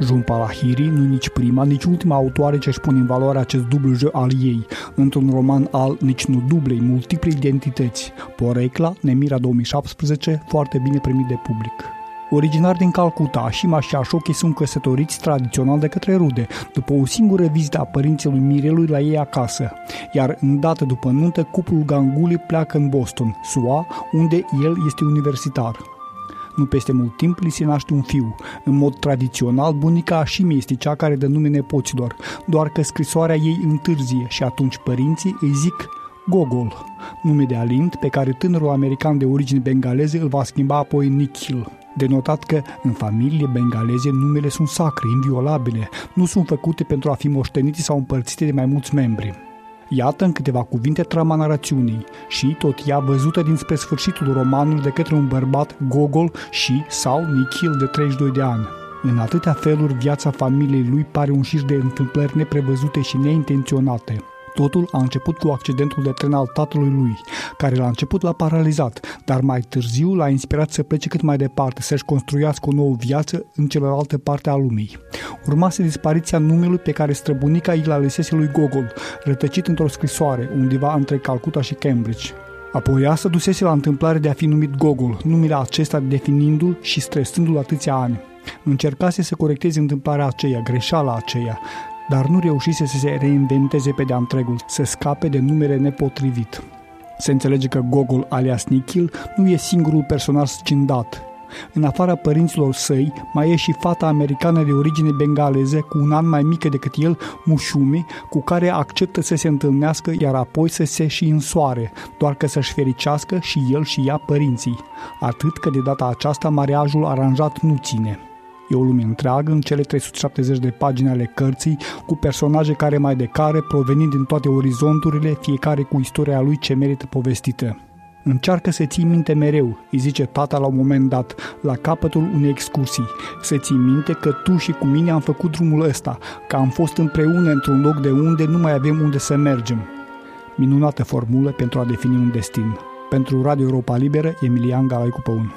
Jun Palahiri nu nici prima, nici ultima autoare ce își pune în valoare acest dublu jeu al ei, într-un roman al nici nu dublei, multiple identități. Porecla, Nemira 2017, foarte bine primit de public. Originar din Calcuta, Ashima și Ashoki sunt căsătoriți tradițional de către rude, după o singură vizită a părinților Mirelui la ei acasă, iar îndată după nuntă, cuplul Ganguli pleacă în Boston, SUA, unde el este universitar. Nu peste mult timp li se naște un fiu. În mod tradițional, bunica Ashimi este cea care dă nume nepoților, doar că scrisoarea ei întârzie și atunci părinții îi zic Gogol, nume de alint pe care tânărul american de origine bengaleze îl va schimba apoi în Nikhil. Denotat că în familie bengaleze numele sunt sacre, inviolabile, nu sunt făcute pentru a fi moștenite sau împărțite de mai mulți membri. Iată în câteva cuvinte trama narațiunii și tot ea văzută dinspre sfârșitul romanului de către un bărbat Gogol și sau Nikhil de 32 de ani. În atâtea feluri, viața familiei lui pare un șir de întâmplări neprevăzute și neintenționate. Totul a început cu accidentul de tren al tatălui lui, care la început l-a paralizat, dar mai târziu l-a inspirat să plece cât mai departe, să-și construiască o nouă viață în celelalte parte a lumii. Urmase dispariția numelui pe care străbunica îi la lăsese lui Gogol, rătăcit într-o scrisoare, undeva între Calcuta și Cambridge. Apoi asta dusese la întâmplare de a fi numit Gogol, numele acesta definindu-l și stresându-l atâția ani. Încercase să corecteze întâmplarea aceea, greșeala aceea, dar nu reușise să se reinventeze pe de-a întregul, să scape de numere nepotrivit. Se înțelege că Gogol alias Nikhil nu e singurul personaj scindat. În afara părinților săi, mai e și fata americană de origine bengaleză, cu un an mai mică decât el, Mushumi, cu care acceptă să se întâlnească, iar apoi să se și însoare, doar că să-și fericească și el și ea părinții. Atât că de data aceasta mariajul aranjat nu ține. E o lume întreagă în cele 370 de pagini ale cărții, cu personaje care mai de care, provenind din toate orizonturile, fiecare cu istoria lui ce merită povestită. Încearcă să ții minte mereu, îi zice tata la un moment dat, la capătul unei excursii. Să ții minte că tu și cu mine am făcut drumul ăsta, că am fost împreună într-un loc de unde nu mai avem unde să mergem. Minunată formulă pentru a defini un destin. Pentru Radio Europa Liberă, Emilian Galai Cupăun.